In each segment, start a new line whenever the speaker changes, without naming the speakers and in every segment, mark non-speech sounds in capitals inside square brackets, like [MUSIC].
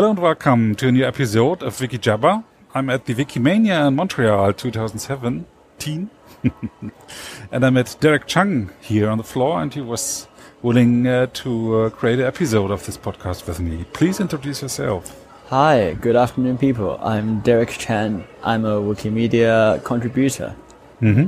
Hello and welcome to a new episode of Wikijabba. I'm at the Wikimania in Montreal 2017. [LAUGHS] and I met Deryck Chung here on the floor and he was willing uh, to uh, create an episode of this podcast with me. Please introduce yourself.
Hi, good afternoon, people. I'm Deryck Chan. I'm a Wikimedia contributor.
Mm-hmm.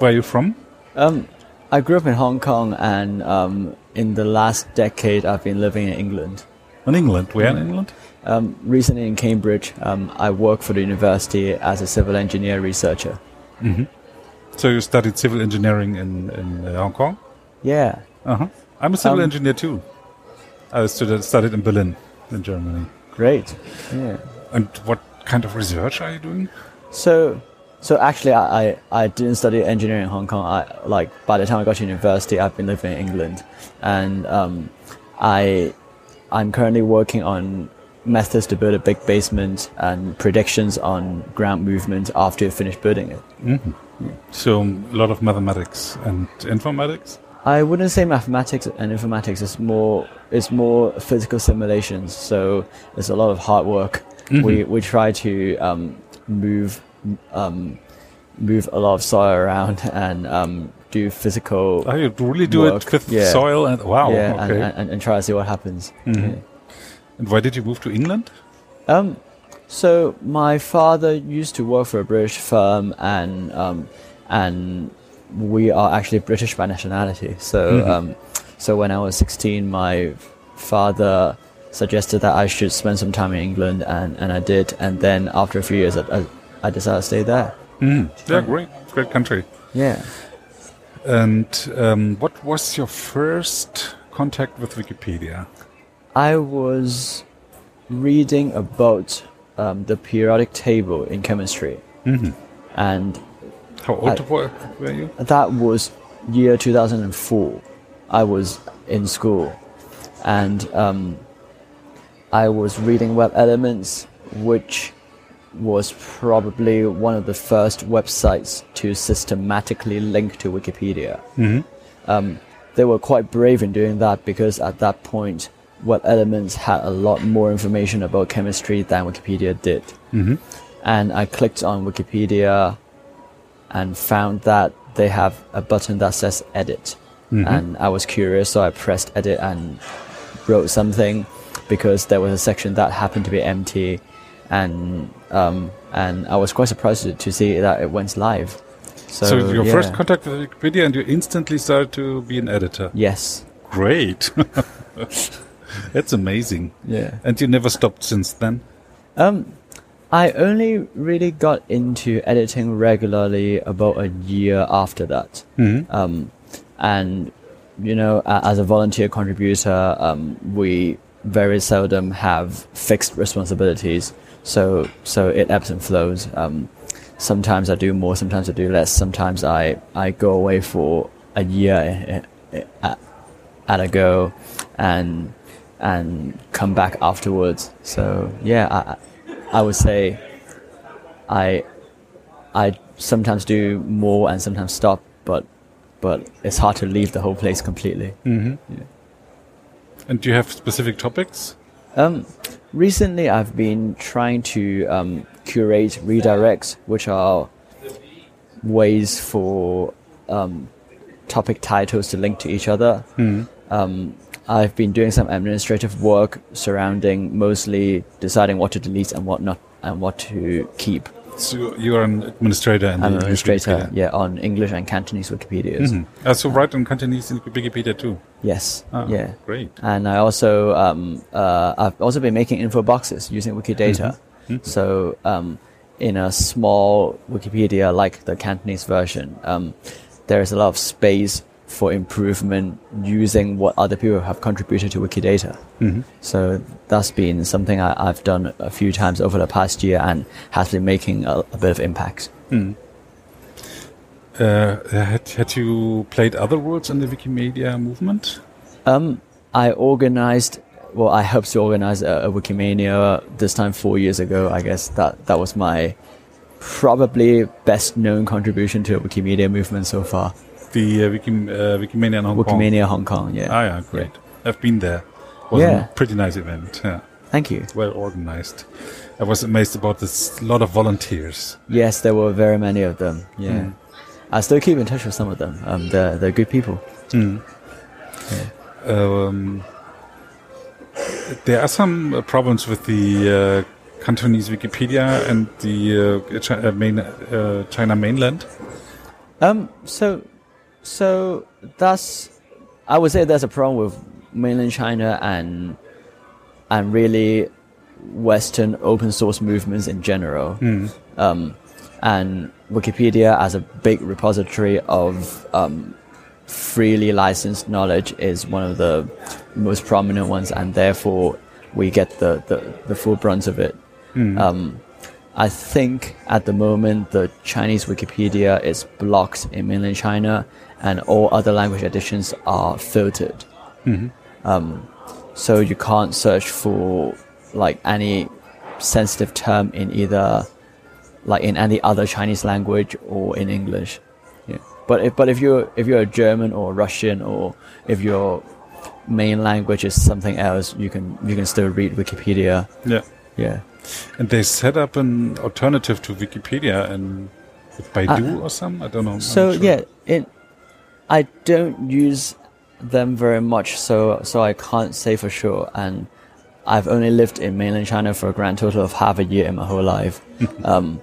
Where are you from?
Um, I grew up in Hong Kong, and um, in the last decade, I've been living in England.
In England? Where in England?
Um, recently in Cambridge, um, I work for the university as a civil engineer researcher.
Mm-hmm. So you studied civil engineering in, in uh, Hong Kong?
Yeah.
Uh-huh. I'm a civil
Um,
engineer too. I studied, studied in Berlin, in Germany.
Great. Yeah.
And what kind of research are you doing?
So, so actually, I, I, I didn't study engineering in Hong Kong. I like by the time I got to university, I've been living in England, and um, I I'm currently working on methods to build a big basement and predictions on ground movement after you finish building it.
So a lot of mathematics and informatics.
I wouldn't say mathematics and informatics. It's more it's more physical simulations. So there's a lot of hard work. We we try to um, move um, move a lot of soil around [LAUGHS] and um, do physical.
Oh, you really do
Work,
it with
yeah.
soil and wow.
yeah,
okay.
and, and, and try to see what happens.
Mhm. and why did you move to England?
Um, so my father used to work for a British firm, and um, and we are actually British by nationality. So um, so when I was sixteen, my father suggested that I should spend some time in England, and, and I did. And then after a few years, I, I, I decided to stay there.
Mm. Yeah, great, great country.
Yeah.
And um, what was your first contact with Wikipedia?
I was reading about um, the periodic table in chemistry,
Mhm.
and
How old
I-
were, were you?
that was year 2004 i was in school and um, i was reading web elements which was probably one of the first websites to systematically link to wikipedia. Mm-hmm. Um, they were quite brave in doing that because at that point web elements had a lot more information about chemistry than wikipedia did. Mm-hmm. And i clicked on wikipedia and found that they have a button that says edit. Mm-hmm. And I was curious, so I pressed edit and wrote something because there was a section that happened to be empty. And um, and I was quite surprised to, see that it went live. So,
So, your
yeah.
first contact with Wikipedia, and you instantly started to be an editor.
Yes.
Great. [LAUGHS] That's amazing.
Yeah.
And you never stopped since then?
Um, I only really got into editing regularly about a year after that.
Mhm.
Um, and, you know, as a volunteer contributor, um, we very seldom have fixed responsibilities. So, so it ebbs and flows. Um, sometimes I do more, sometimes I do less. Sometimes I, I go away for a year eh, eh, at, at a go and, and come back afterwards. So yeah, I, I would say I I sometimes do more and sometimes stop, but but it's hard to leave the whole place completely.
And do you have specific topics?
Um, recently, I've been trying to um, curate redirects, which are ways for um, topic titles to link to each other. Um, I've been doing some administrative work surrounding mostly deciding what to delete and what not, and what to keep.
So you are an administrator in
I'm an administrator,
Wikipedia.
yeah, on English and Cantonese Wikipedias.
Mhm. Uh, so write on Cantonese in Wikipedia too.
Yes,
Ah,
yeah.
Great.
And I also um, uh, I've also been making info boxes using Wikidata.
Mm-hmm.
So um, in a small Wikipedia like the Cantonese version, um, there is a lot of space for improvement using what other people have contributed to Wikidata.
Mm-hmm.
So that's been something I, I've done a few times over the past year and has been making a, a bit of impact.
Uh, had, had you played other roles in the Wikimedia movement?
Um, I organized, well, I helped to organize a, a Wikimania this time four years ago. I guess that that was my probably best known contribution to the Wikimedia movement so far.
The uh, Wiki, uh, Wikimania in Hong Kong.
Wikimania Hong Kong, yeah.
Ah, yeah, great. I've been there. It Was
Yeah.
a pretty nice event. Yeah.
Thank you.
well organized. I was amazed about this lot of volunteers.
Yes, there were very many of them. Yeah.
Mm.
I still keep in touch with some of them. Um, they're, they're good people.
Um, there are some uh, problems with the uh, Cantonese Wikipedia and the uh, Chi- uh, main, uh, China mainland.
Um, so, so that's, I would say there's a problem with mainland China and, and really Western open source movements in general. Um, and Wikipedia as a big repository of, um, freely licensed knowledge is one of the most prominent ones, and therefore we get the, the, the full brunt of it. Um, I think at the moment the Chinese Wikipedia is blocked in mainland China, and all other language editions are filtered. Um, so you can't search for like any sensitive term in either like in any other Chinese language or in English. Yeah. But if but if you're if you're a German or Russian or if your main language is something else, you can you can still read Wikipedia.
Yeah.
Yeah.
And they set up an alternative to Wikipedia and Baidu or some. I don't know.
So
sure.
yeah, it I don't use them very much, so so I can't say for sure. And I've only lived in mainland China for a grand total of half a year in my whole life. [LAUGHS] um,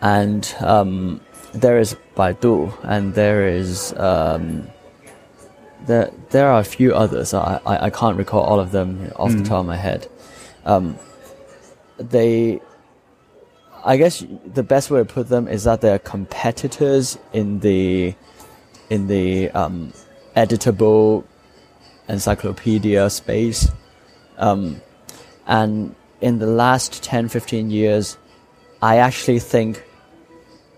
and um, there is Baidu, and there is um, there there are a few others. I, I, I can't recall all of them off the top of my head. Um, they I guess the best way to put them is that they're competitors in the in the um, editable encyclopedia space. Um, and in the last 10, 15 years, I actually think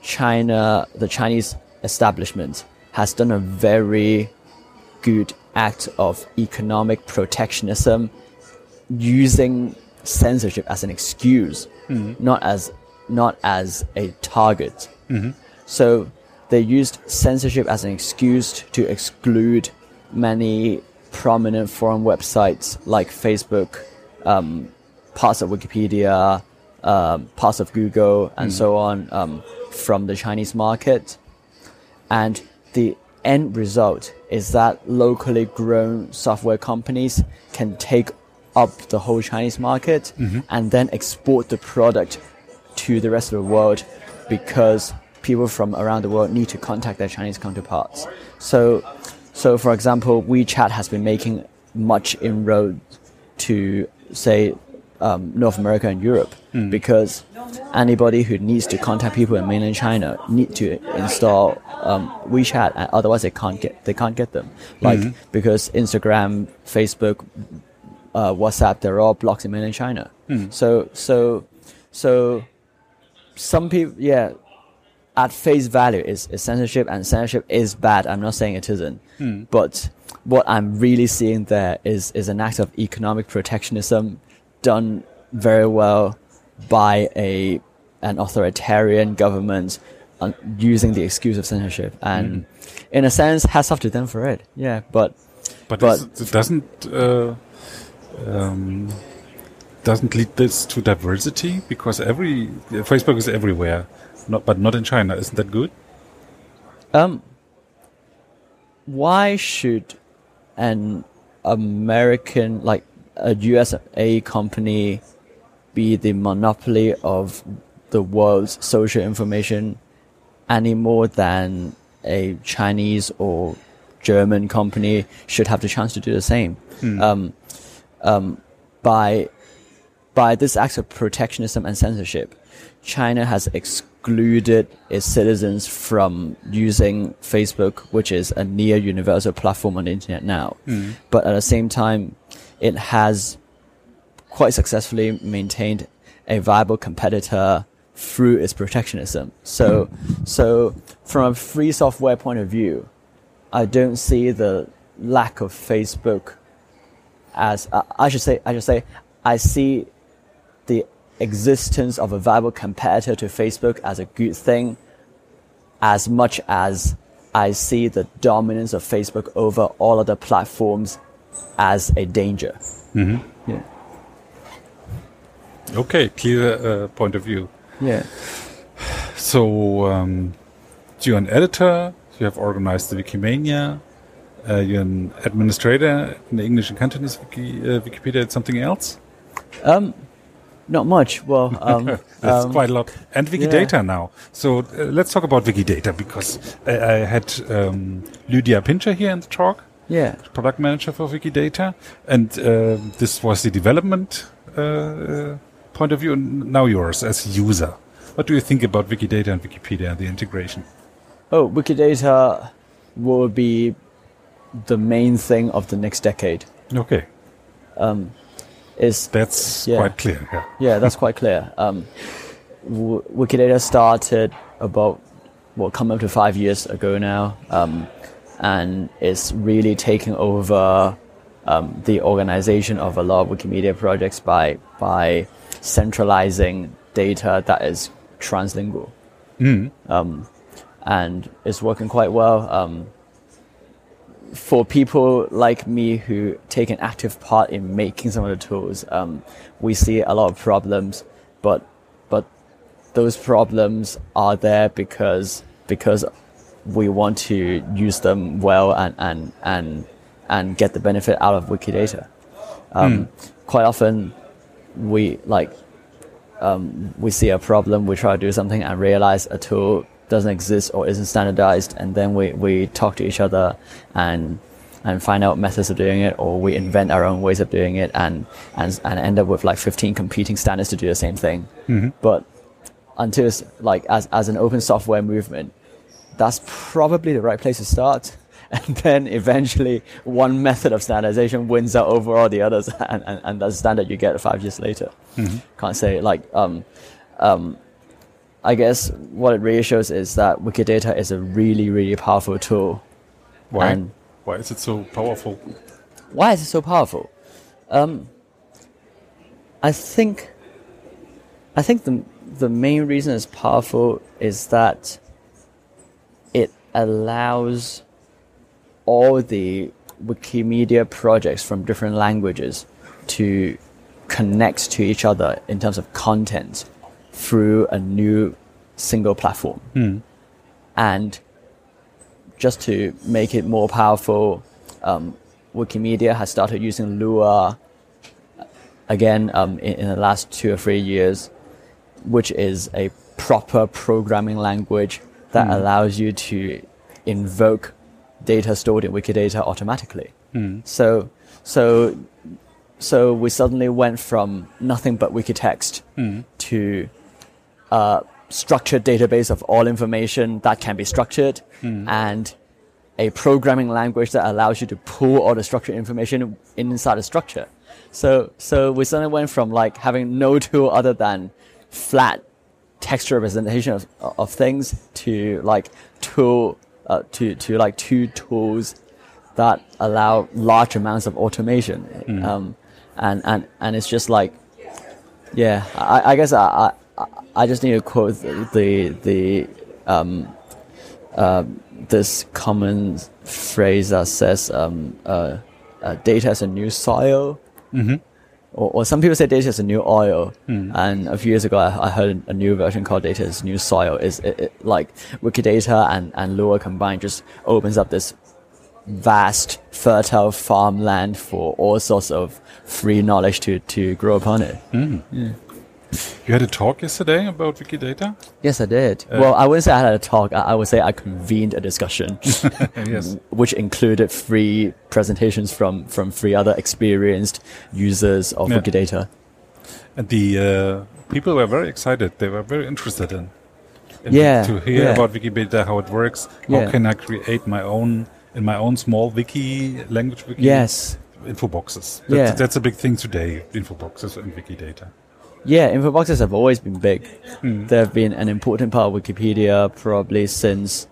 China, the Chinese establishment, has done a very good act of economic protectionism using censorship as an excuse, not as not as a target. So they used censorship as an excuse to exclude many prominent foreign websites like Facebook, um, parts of Wikipedia, um, parts of Google, and so on um, from the Chinese market. And the end result is that locally grown software companies can take up the whole Chinese market and then export the product to the rest of the world because people from around the world need to contact their Chinese counterparts. So, so for example, WeChat has been making much inroad to say um, North America and Europe because anybody who needs to contact people in mainland China need to install um, WeChat, and otherwise they can't get they can't get them. Like because Instagram, Facebook, uh, WhatsApp, they're all blocked in mainland China. So so so some people, yeah, at face value is, is censorship, and censorship is bad. I'm not saying it isn't, but what I'm really seeing there is is an act of economic protectionism done very well by a an authoritarian government using the excuse of censorship, and in a sense, hats off to them for it. Yeah, but
But,
But-
it doesn't uh, um, doesn't lead this to diversity? Because every Facebook is everywhere, not but not in China. Isn't that good?
Um, why should an American, like a USA company, be the monopoly of the world's social information any more than a Chinese or German company should have the chance to do the same? Um, um, by by this act of protectionism and censorship, China has excluded its citizens from using Facebook, which is a near universal platform on the internet now. But at the same time, it has quite successfully maintained a viable competitor through its protectionism. So, so from a free software point of view, I don't see the lack of Facebook as uh, I should say I should say I see the existence of a viable competitor to Facebook as a good thing as much as I see the dominance of Facebook over all other platforms as a danger. Mm-hmm. Yeah.
Okay, clear uh, point of view.
Yeah.
So, um, you're an editor, you have organized the Wikimania, uh, you're an administrator in the English and Cantonese Wiki, uh, Wikipedia, and something else?
Um, not much. Well, um, [LAUGHS]
That's
um,
quite a lot. And Wikidata now. So uh, let's talk about Wikidata because I, I had um, Lydia Pintscher here in the talk,
yeah.
product manager for Wikidata, and uh, this was the development uh, uh, point of view. And now yours as user. What do you think about Wikidata and Wikipedia and the integration?
Oh, Wikidata will be the main thing of the next decade.
Okay,
Is
that's
Yeah.
quite clear. Yeah.
yeah, that's quite clear. Um, w- Wikidata started about well, come up to five years ago now, um, and it's really taking over um, the organization of a lot of Wikimedia projects by by centralizing data that is translingual, um, and it's working quite well. For people like me who take an active part in making some of the tools, um, we see a lot of problems, but but those problems are there because because we want to use them well and and and and get the benefit out of Wikidata. Um, Quite often, we like um, we see a problem, we try to do something, and realize a tool doesn't exist or isn't standardized, and then we, we talk to each other and and find out methods of doing it, or we invent our own ways of doing it, and and and end up with like 15 competing standards to do the same thing. But until it's like as as an open software movement, that's probably the right place to start. [LAUGHS] And then eventually, one method of standardization wins out over all the others, [LAUGHS] and, and, and that's the standard you get five years later. Can't say like um, um, I guess what it really shows is that Wikidata is a really really powerful tool.
Why?
And-
Why is it so powerful?
Why is it so powerful? Um, I think I think the the main reason it's powerful is that it allows all the Wikimedia projects from different languages to connect to each other in terms of content through a new single platform. Hmm. And just to make it more powerful, um, Wikimedia has started using Lua uh, again um, in, in the last two or three years, which is a proper programming language that hmm. allows you to invoke data stored in Wikidata automatically. Hmm. So, so, so we suddenly went from nothing but Wikitext to a structured database of all information that can be structured and a programming language that allows you to pull all the structured information inside a structure. So, so we suddenly went from like having no tool other than flat texture representation of, of things to like tool uh, to to like two tools that allow large amounts of automation. Um, and, and, and it's just like, yeah, I, I guess I, I, I just need to quote the, the, um, uh, this common phrase that says, um, uh, uh, data is a new soil. Or, or some people say data is a new oil. And a few years ago, I, I heard a new version called data is new soil. Is it, it, like Wikidata and, and Lua combined just opens up this vast, fertile farmland for all sorts of free knowledge to, to grow upon it.
You had a talk yesterday about Wikidata?
Yes, I did. well, I wouldn't say I had a talk. I, I would say I convened a discussion, [LAUGHS]
yes.
which included three presentations from, from three other experienced users of
Yeah.
Wikidata.
And the uh, people were very excited. They were very interested in, in
Yeah,
to hear
yeah.
about Wikidata, how it works, how
Yeah.
can I create my own in my own small wiki language wiki
Yes.
info boxes.
Yeah.
That's, that's a big thing today. Info boxes and Wikidata.
Yeah, info boxes have always been big. They've been an important part of Wikipedia probably since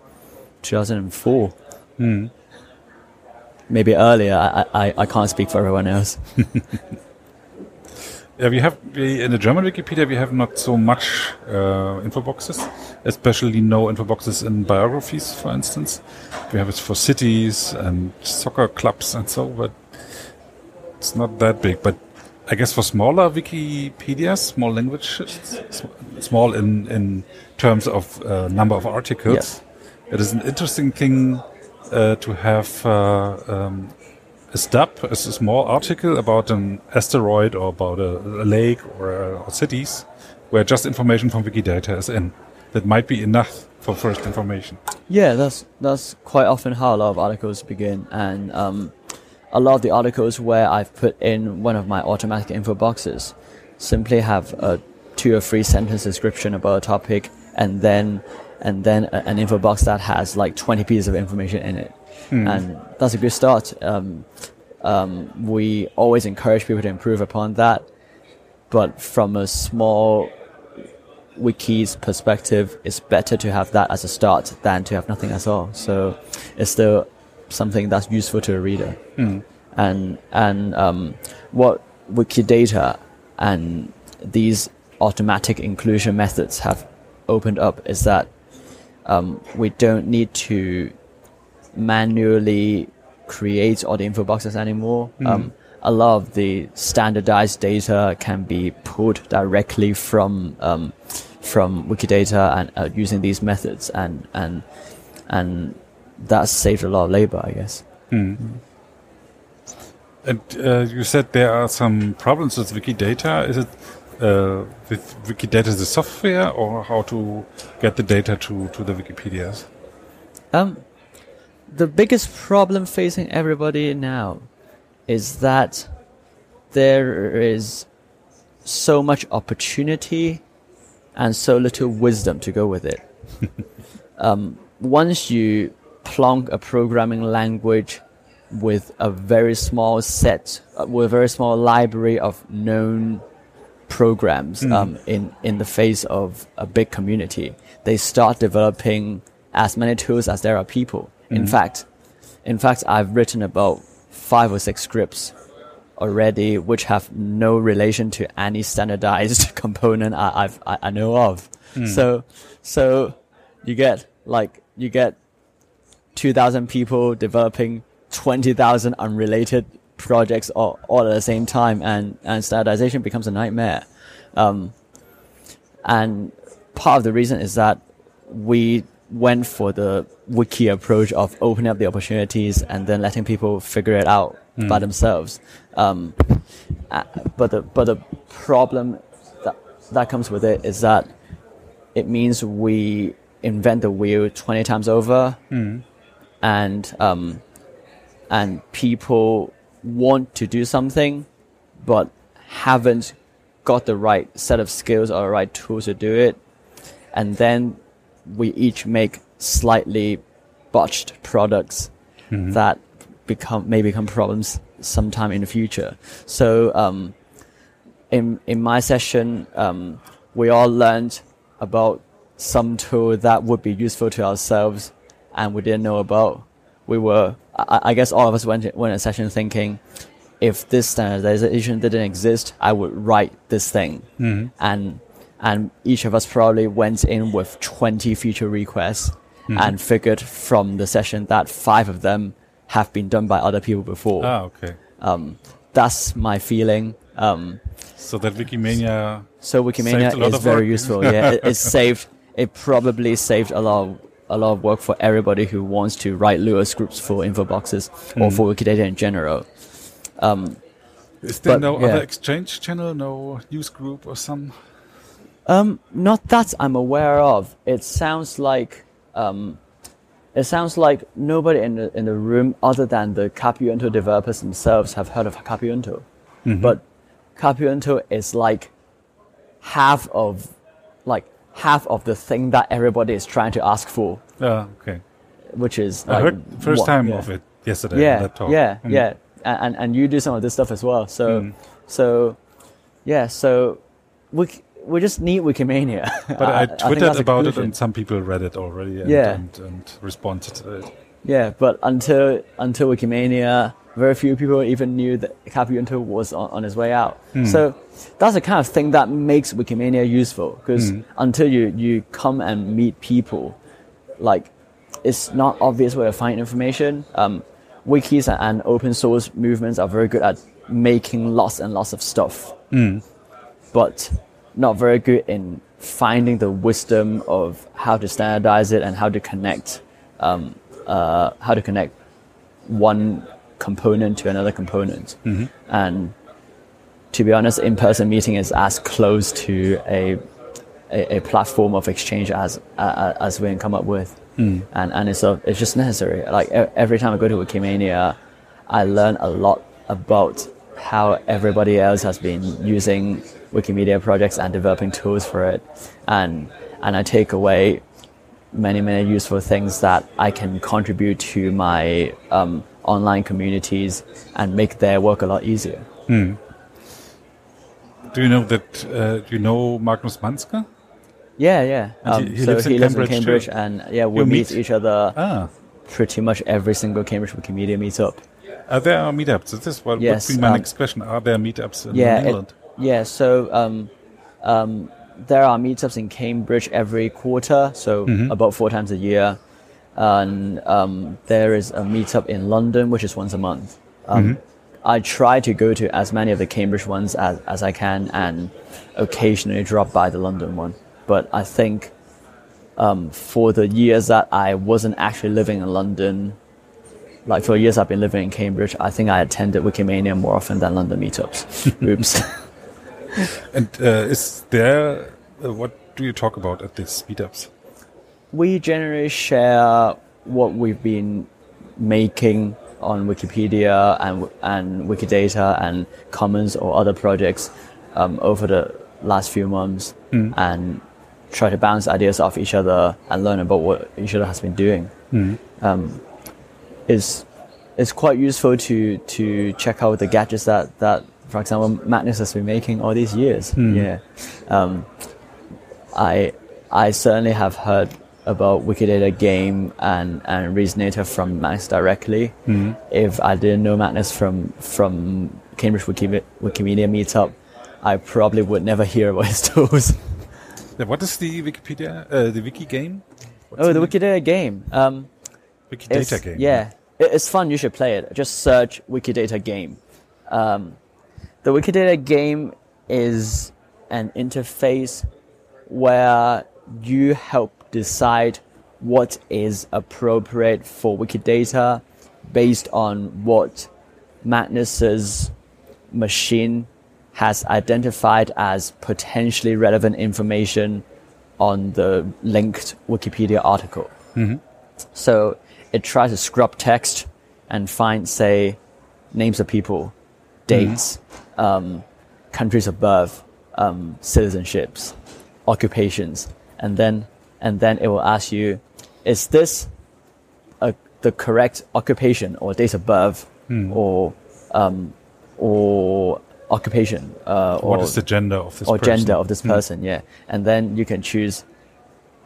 2004. Maybe earlier. I, I, I can't speak for everyone else.
Yeah, [LAUGHS] we have we, in the German Wikipedia we have not so much uh, info boxes, especially no info boxes in biographies, for instance. We have it for cities and soccer clubs and so, but it's not that big. But I guess for smaller Wikipedias, small languages, small in in terms of uh, number of articles, it is an interesting thing uh, to have uh, um, a stub, a small article about an asteroid or about a, a lake or, uh, or, cities, where just information from Wikidata is in. That might be enough for first information.
Yeah, that's that's quite often how a lot of articles begin, and um, a lot of the articles where I've put in one of my automatic info boxes simply have a two or three sentence description about a topic, and then and then a, an info box that has like 20 pieces of information in it. Mm. And that's a good start. Um, um, we always encourage people to improve upon that. But from a small wiki's perspective, it's better to have that as a start than to have nothing at all. So it's still something that's useful to a reader. Mm. And, and um, what Wikidata and these automatic inclusion methods have opened up is that um, we don't need to manually create all the info boxes anymore. Mm. Um, a lot of the standardized data can be pulled directly from um, from Wikidata and uh, using these methods, and and and that saved a lot of labor, I guess. Mm.
And uh, you said there are some problems with Wikidata. Is it uh, with Wikidata the software or how to get the data to, to the Wikipedias?
Um, the biggest problem facing everybody now is that there is so much opportunity and so little wisdom to go with it. [LAUGHS] um, once you plonk a programming language with a very small set, uh, with a very small library of known programs mm. um, in in the face of a big community. They start developing as many tools as there are people. Mm. In fact, in fact, I've written about five or six scripts already, which have no relation to any standardized [LAUGHS] component I, I've, I, I know of. Mm. So, so you get like you get two thousand people developing twenty thousand unrelated projects all, all at the same time, and, and standardization becomes a nightmare. Um, and part of the reason is that we went for the wiki approach of opening up the opportunities and then letting people figure it out mm. by themselves. Um, but the but the problem that that comes with it is that it means we invent the wheel twenty times over, mm. And um, and people want to do something, but haven't got the right set of skills or the right tools to do it. And then we each make slightly botched products mm-hmm. that become may become problems sometime in the future. So um, in in my session, um, we all learned about some tool that would be useful to ourselves and we didn't know about we were, I, I guess all of us went, went in a session thinking, if this standardization didn't exist, I would write this thing. Mm-hmm. And, and each of us probably went in with 20 feature requests mm-hmm. and figured from the session that five of them have been done by other people before.
Ah, okay.
Um, that's my feeling. Um,
so that Wikimania.
So Wikimania is very useful. [LAUGHS] Yeah, it, it saved. It probably saved a lot of a lot of work for everybody who wants to write Lua scripts for info boxes mm. or for Wikidata in general. Um,
Is there but, no yeah. other exchange channel, no news group or some?
Um, not that I'm aware of. It sounds like um, it sounds like nobody in the in the room other than the Capiunto developers themselves have heard of Capiunto. Mm-hmm. But Capiunto is like half of like half of the thing that everybody is trying to ask for.
Oh, okay.
Which is
I
like,
heard first what, time yeah. of it yesterday.
Yeah, yeah, mm. yeah, and and you do some of this stuff as well. So mm. so yeah, so we we just need Wikimania. [LAUGHS]
But I, I tweeted about it, and some people read it already. And, yeah. and, and responded to it.
Yeah, but until until Wikimania very few people even knew that Capiunto was on, on his way out. Mm. So that's the kind of thing that makes Wikimania useful because mm. until you, you come and meet people, like it's not obvious where to find information. Um, wikis and open source movements are very good at making lots and lots of stuff, but not very good in finding the wisdom of how to standardize it and how to connect, um, uh, how to connect one component to another component. And to be honest, in-person meeting is as close to a a, a platform of exchange as uh, as we can come up with, and and it's a, it's just necessary. Like every time I go to Wikimania, I learn a lot about how everybody else has been using Wikimedia projects and developing tools for it, and and I take away many many useful things that I can contribute to my um, online communities and make their work a lot easier.
Do you know that? Uh, do you know Magnus Manske?
Yeah, yeah. Um,
he- he
so
lives in
he lives
Cambridge
in Cambridge,
too?
and yeah, we
You
meet
meet?
each other
Ah,
pretty much every single Cambridge Wikimedia meetup.
uh, there are meetups. This is what
Yes,
would be my
um,
next question. Are there meetups in
Yeah, it-
England?
yeah. So um, um, there are meetups in Cambridge every quarter, so
Mm-hmm.
about four times a year, and um, there is a meetup in London, which is once a month. Um,
Mm-hmm.
I try to go to as many of the Cambridge ones as, as I can, and occasionally drop by the London one. But I think um, for the years that I wasn't actually living in London, like for years I've been living in Cambridge, I think I attended Wikimania more often than London meetups. [LAUGHS] Oops.
And uh, is there? Uh, what do you talk about at these meetups?
We generally share what we've been making on Wikipedia and and Wikidata and Commons or other projects um, over the last few months, and try to bounce ideas off each other and learn about what each other has been doing. Um, is it's quite useful to to check out the gadgets that that, for example, Magnus has been making all these years. Yeah. Um, I I certainly have heard about Wikidata Game and and Reasonator from Magnus directly. If I didn't know Magnus from from Cambridge Wiki, Wikimedia Meetup, I probably would never hear about his [LAUGHS] tools.
Yeah, What is the Wikipedia? Uh, the wiki game? What's
oh, the
name?
Wikidata Game. Um,
Wikidata game.
Yeah, it, it's fun. You should play it. Just search Wikidata Game. Um, the Wikidata Game is an interface where you help decide what is appropriate for Wikidata based on what Magnus's machine has identified as potentially relevant information on the linked Wikipedia article. So it tries to scrub text and find, say, names of people, dates, um, countries of birth, um, citizenships, occupations, and then and then it will ask you, is this a, the correct occupation or date of birth or um, or occupation uh, or
What is the gender of this
or
person?
gender of this person? Yeah, and then you can choose.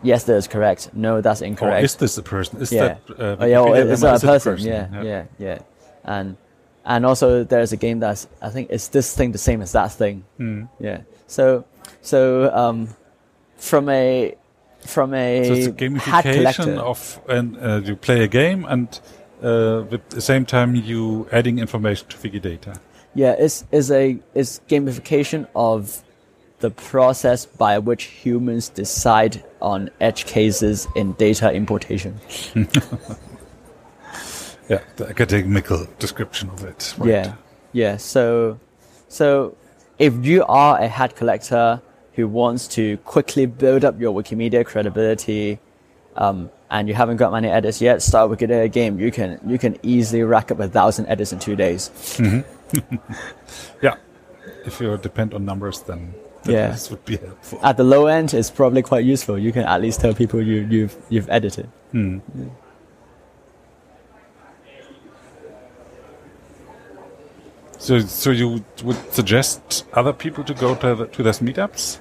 Yes, that is correct. No, that's
Or
incorrect.
is this a person? Is
yeah.
that uh,
oh, yeah, or is that a
it
person? Yeah, yeah, yeah, And and also there's a game that's I think is this thing the same as that thing?
Hmm.
Yeah. So so um, from a from a,
So it's a gamification of, and uh, you play a game, and uh, at the same time you adding information to Wikidata.
Yeah, it's is a is gamification of the process by which humans decide on edge cases in data importation. [LAUGHS]
Yeah, the academical description of it. Right.
Yeah, yeah. So, so if you are a hat collector who wants to quickly build up your Wikimedia credibility, um, and you haven't got many edits yet, start Wikipedia game. You can you can easily rack up a thousand edits in two days. [LAUGHS]
Yeah. If you depend on numbers, then
Yeah.
this [LAUGHS] would be helpful.
At the low end, it's probably quite useful. You can at least tell people you you've you've edited.
So, so you would suggest other people to go to the, to those meetups?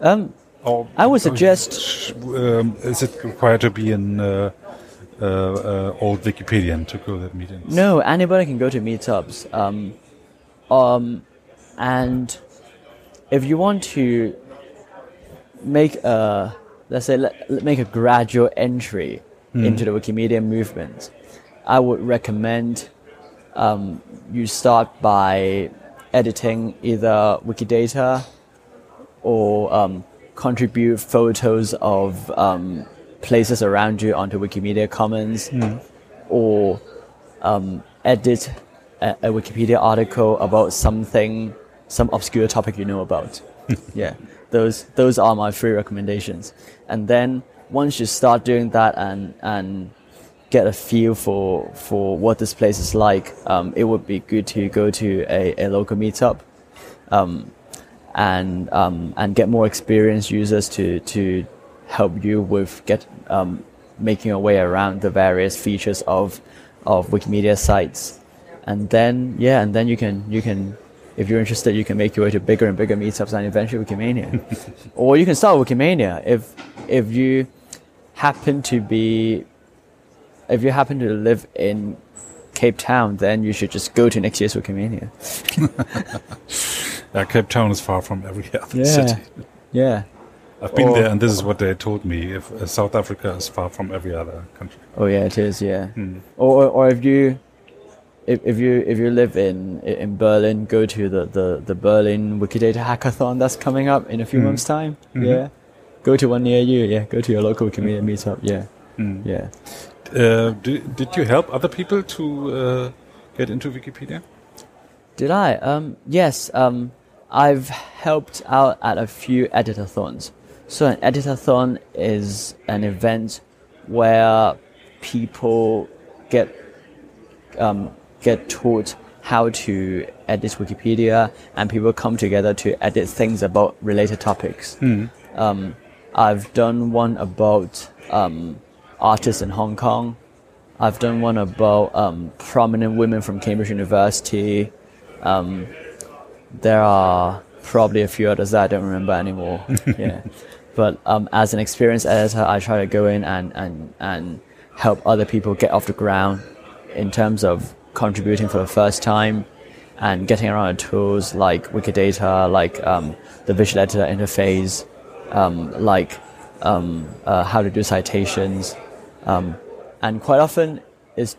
Um,
Or
I would suggest-
Um, is it required to be an uh, uh, uh, old Wikipedian to go to meetings?
No, anybody can go to meetups. Um, um, and if you want to make a, let's say, let, make a gradual entry into the Wikimedia movement, I would recommend um, you start by editing either Wikidata or um, contribute photos of um, places around you onto Wikimedia Commons, or um, edit a, a Wikipedia article about something, some obscure topic you know about. [LAUGHS] yeah, those those are my three recommendations. And then once you start doing that and and get a feel for for what this place is like, um, it would be good to go to a, a local meetup. Um, and um, and get more experienced users to to help you with get um, making your way around the various features of of Wikimedia sites, and then yeah, and then you can you can if you're interested, you can make your way to bigger and bigger meetups and eventually Wikimania, [LAUGHS] or you can start Wikimania if if you happen to be if you happen to live in Cape Town, then you should just go to next year's Wikimania. [LAUGHS]
Yeah, Cape Town is far from every other
Yeah.
city.
Yeah.
I've been
Or-
there, and this is what they told me. If uh, South Africa is far from every other country.
Oh yeah, it is. Yeah.
Hmm.
Or, or if you if, if you if you live in in Berlin, go to the, the, the Berlin Wikidata hackathon that's coming up in a few
Mhm.
months' time.
Mhm.
Yeah. Go to one near you. Yeah. Go to your local Wikimedia meetup. Yeah.
Hmm.
Yeah.
Uh, do, did you help other people to uh, get into Wikipedia?
Did I? Um, yes. Um, I've helped out at a few editathons. So an editathon is an event where people get um, get taught how to edit Wikipedia, and people come together to edit things about related topics. Um, I've done one about um, artists in Hong Kong. I've done one about um, prominent women from Cambridge University. Um, there are probably a few others that I don't remember anymore. [LAUGHS] yeah, but um, as an experienced editor, I try to go in and, and and help other people get off the ground in terms of contributing for the first time and getting around tools like Wikidata, like um, the visual editor interface, um, like um, uh, how to do citations, um, and quite often is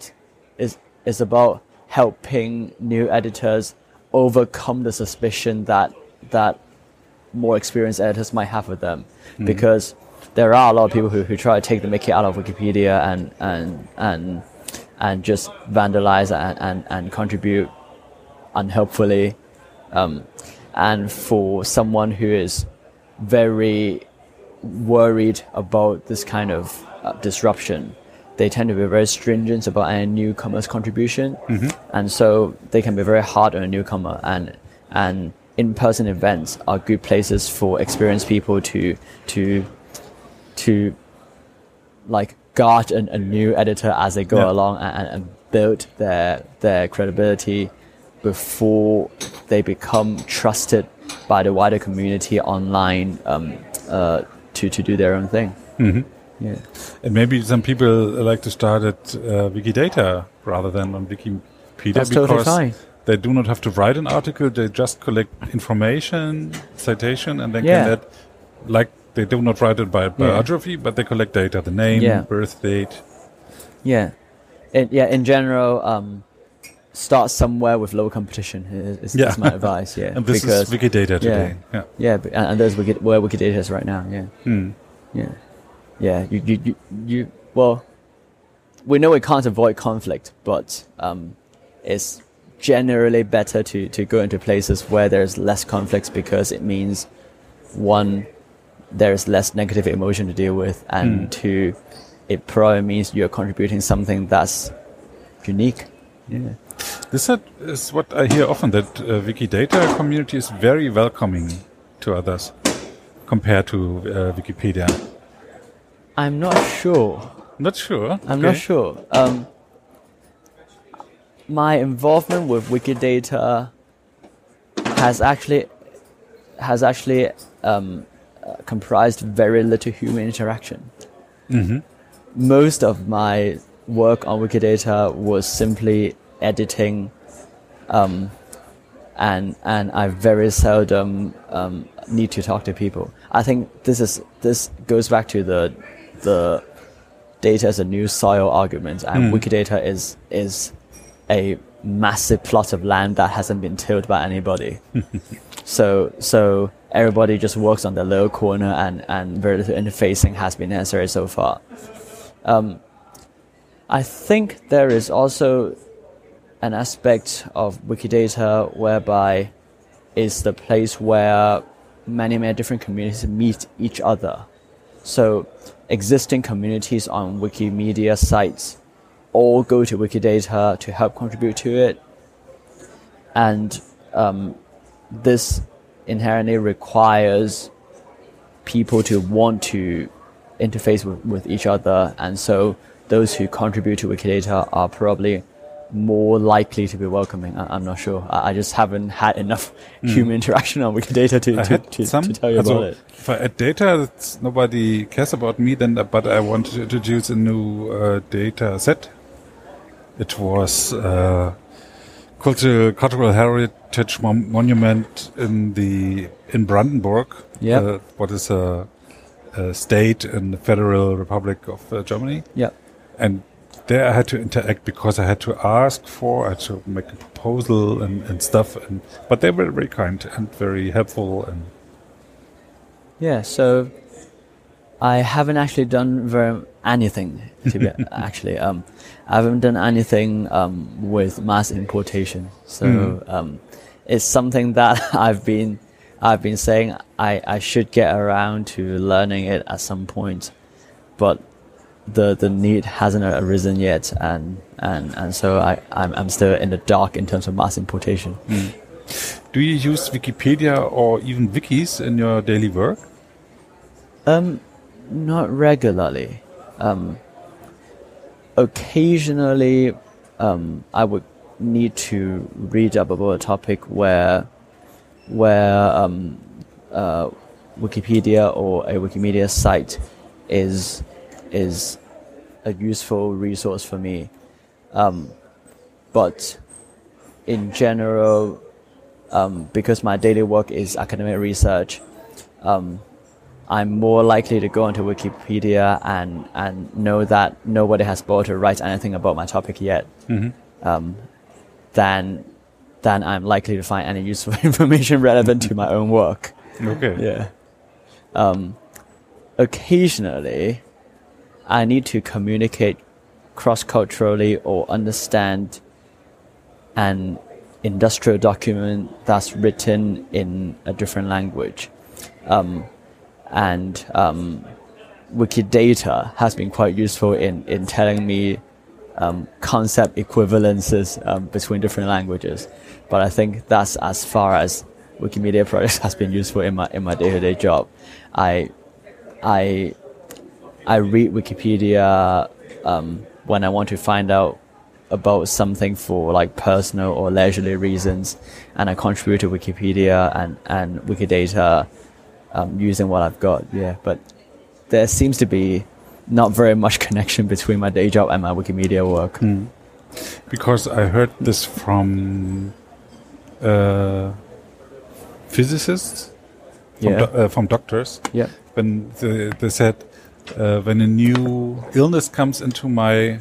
is is about helping new editors overcome the suspicion that that more experienced editors might have with them, because there are a lot of people who, who try to take the Mickey out of Wikipedia and and and and just vandalize and, and, and contribute unhelpfully. Um, and for someone who is very worried about this kind of uh, disruption, they tend to be very stringent about any newcomer's contribution, and so they can be very hard on a newcomer. And and in-person events are good places for experienced people to to to like guard a, a new editor as they go
Yeah.
along and, and build their their credibility before they become trusted by the wider community online um, uh, to to do their own thing.
Mhm.
Yeah.
And maybe some people like to start at uh, Wikidata rather than on Wikipedia
That's
because
totally
they do not have to write an article. They just collect information, citation, and then
Yeah.
can like they do not write it by biography, but they collect data, the name,
Yeah.
birth date.
Yeah. In, yeah. In general, um, start somewhere with low competition. Is, is,
Yeah.
is my advice. Yeah. [LAUGHS]
And this
because
is Wikidata today. Yeah.
yeah, but- and, and there's Wiki, where Wikidata is right now. Yeah.
Hmm.
Yeah, yeah. You, you, you, you. Well, we know we can't avoid conflict, but um, it's generally better to to go into places where there's less conflicts because it means one, there's less negative emotion to deal with, and
Hmm.
two, it probably means you're contributing something that's unique. Yeah.
This is- is what I hear often that uh, Wikidata community is very welcoming to others compared to uh, Wikipedia.
I'm not sure.
Not sure.
I'm
Okay.
not sure. Um, my involvement with Wikidata has actually has actually um, uh, comprised very little human interaction.
Mhm.
Most of my work on Wikidata was simply editing, um, and and I very seldom um, need to talk to people. I think this is this goes back to the the data as a new soil argument, and
Mm.
Wikidata is is a massive plot of land that hasn't been tilled by anybody. [LAUGHS] so so everybody just works on the little corner and, and very little interfacing has been necessary so far. Um, I think there is also an aspect of Wikidata whereby it's the place where many, many different communities meet each other. So existing communities on Wikimedia sites all go to Wikidata to help contribute to it. And um, this inherently requires people to want to interface with, with each other. And so those who contribute to Wikidata are probably more likely to be welcoming. I, am not sure. I, I, just haven't had enough mm. human interaction on Wikidata to, to, to, some, to, tell you also, about it.
If I add data, nobody cares about me then, but I want to introduce a new uh, data set. It was uh, cultural, cultural heritage mon monument in the in Brandenburg.
Yeah. Uh,
what is a, a, state in the Federal Republic of uh, Germany.
Yeah.
And there I had to interact because I had to ask for, I had to make a proposal and, and stuff. And but they were very kind and very helpful. And
yeah, so I haven't actually done very anything to be [LAUGHS] actually. Um, I haven't done anything um, with mass importation. So mm. um, it's something that [LAUGHS] I've been I've been saying I, I should get around to learning it at some point, but the the need hasn't arisen yet, and and and so I I'm, I'm still in the dark in terms of mass importation. Mm.
Do you use Wikipedia or even wikis in your daily work?
Um, not regularly. Um, occasionally, um, I would need to read up about a topic where where um, uh, Wikipedia or a Wikimedia site is is a useful resource for me. Um, but in general, um, because my daily work is academic research, um, I'm more likely to go onto Wikipedia and, and know that nobody has bothered to write anything about my topic yet, mm-hmm. Um, than than I'm likely to find any useful [LAUGHS] information relevant to my own work.
Okay.
Yeah. Um, occasionally, I need to communicate cross culturally or understand an industrial document that's written in a different language. Um, and um, Wikidata has been quite useful in, in telling me um, concept equivalences um, between different languages. But I think that's as far as Wikimedia Project [LAUGHS] has been useful in my in my day to day job. I I I read Wikipedia um, when I want to find out about something for like personal or leisurely reasons, and I contribute to Wikipedia and and Wikidata um, using what I've got. Yeah, but there seems to be not very much [LAUGHS] connection between my day job and my Wikimedia work. Mm.
Because I heard this from uh, physicists, from,
yeah.
do uh, from doctors.
Yeah.
When they, they said uh, when a new illness comes into my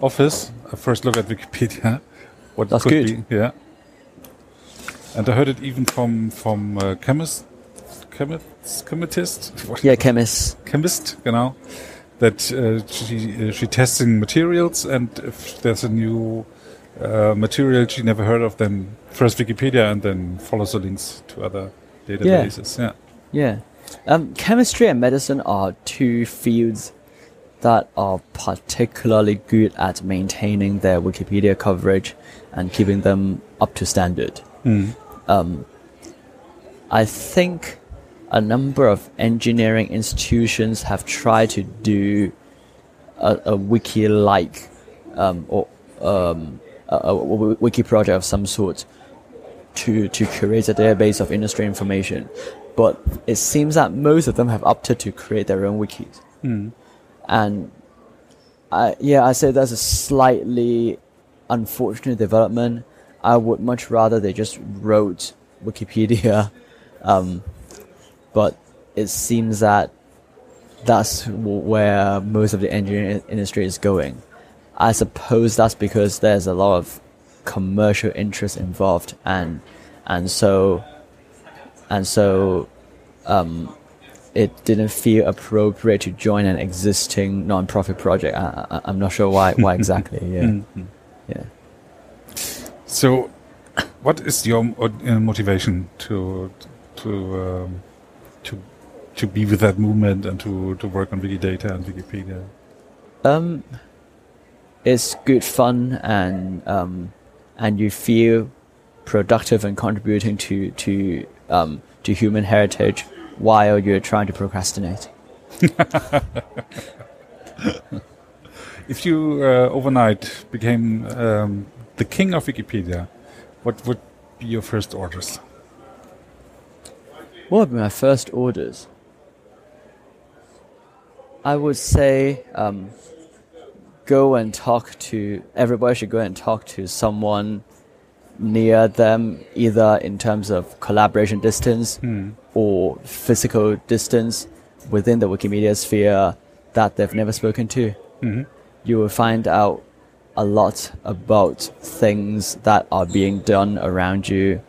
office, I first look at Wikipedia. [LAUGHS]
What That's could
good. be, yeah. And I heard it even from from uh, chemists, chemists, chemist, [LAUGHS]
yeah, chemist,
chemist, genau. That uh, she uh, she testing materials, and if there's a new uh, material she never heard of, then first Wikipedia, and then follows the links to other databases.
Yeah, yeah. yeah. Um, chemistry and medicine are two fields that are particularly good at maintaining their Wikipedia coverage and keeping them up to standard. Mm. Um, I think a number of engineering institutions have tried to do a, a wiki-like um, or um, a, a, wiki project of some sort to to create a database of industry information but it seems that most of them have opted to create their own wikis. Mm. And I, yeah, I say that's a slightly unfortunate development. I would much rather they just wrote Wikipedia, [LAUGHS] um, but it seems that that's where most of the engineering industry is going. I suppose that's because there's a lot of commercial interest involved, and and so and so um, it didn't feel appropriate to join an existing non-profit project. I, I'm not sure why why exactly. [LAUGHS] Yeah,
Mhm.
yeah.
So, what is your uh, motivation to to um, to to be with that movement and to to work on Wikidata and Wikipedia?
Um, it's good fun and um, and you feel productive and contributing to to um, to human heritage while you're trying to procrastinate. [LAUGHS]
If you uh, overnight became um, the king of Wikipedia, what would be your first orders?
What would be my first orders? I would say um, go and talk to everybody should go and talk to someone near them, either in terms of collaboration distance or physical distance within the Wikimedia sphere that they've never spoken to.
Mhm.
You will find out a lot about things that are being done around you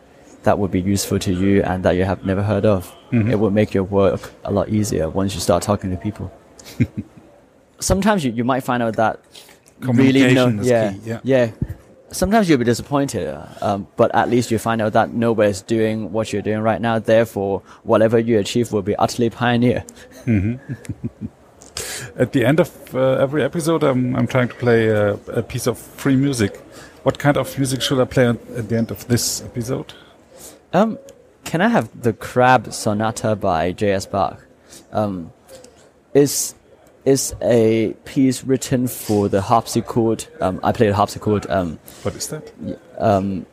that would be useful to you and that you have never heard of. It will make your work a lot easier once you start talking to people. [LAUGHS] Sometimes you, you might find out that really no,
Communication is
yeah,
key, yeah.
Sometimes you'll be disappointed, um, but at least you find out that nobody's doing what you're doing right now. Therefore, whatever you achieve will be utterly pioneer. [LAUGHS]
At the end of uh, every episode, I'm, I'm trying to play a, a piece of free music. What kind of music should I play at, the end of this episode?
Um, can I have the Crab Sonata by J.S. Bach? Um, is is a piece written for the harpsichord. Um, I played harpsichord. Um,
What is that?
um,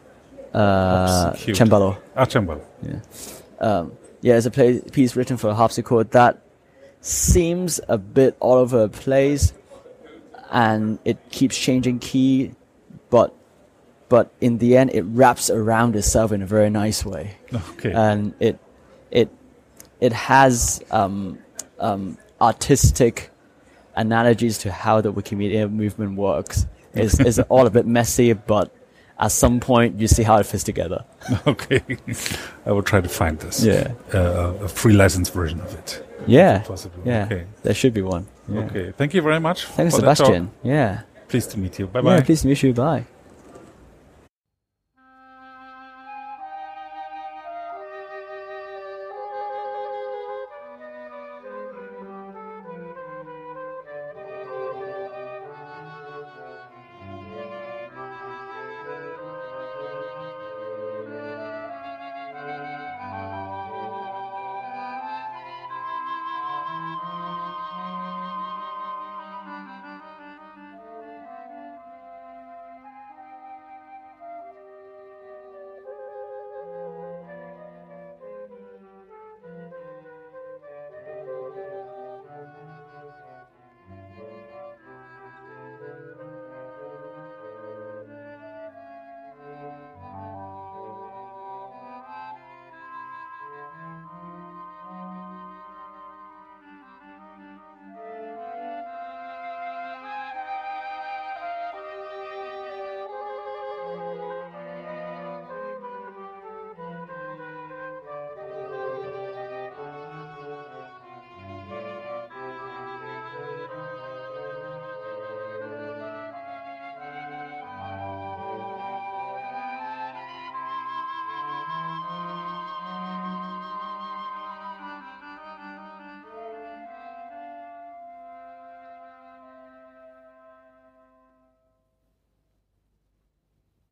uh, cembalo.
Ah, cembalo. Yeah.
Um, yeah, it's a play, piece written for harpsichord that seems a bit all over the place, and it keeps changing key, but but in the end, it wraps around itself in a very nice way,
Okay.
and it it it has um, um, artistic analogies to how the Wikimedia movement works. It's, it's all a bit messy, but at some point you see how it fits together. [LAUGHS]
okay. I will try to find this.
Yeah.
Uh, a free license version of it.
Yeah.
Possible.
Yeah.
Okay.
There should be one. Yeah.
Okay. Thank you very much.
Thanks,
for that talk.
Sebastian. Yeah.
Pleased to meet you. Bye bye.
Yeah, pleased to meet you. Bye.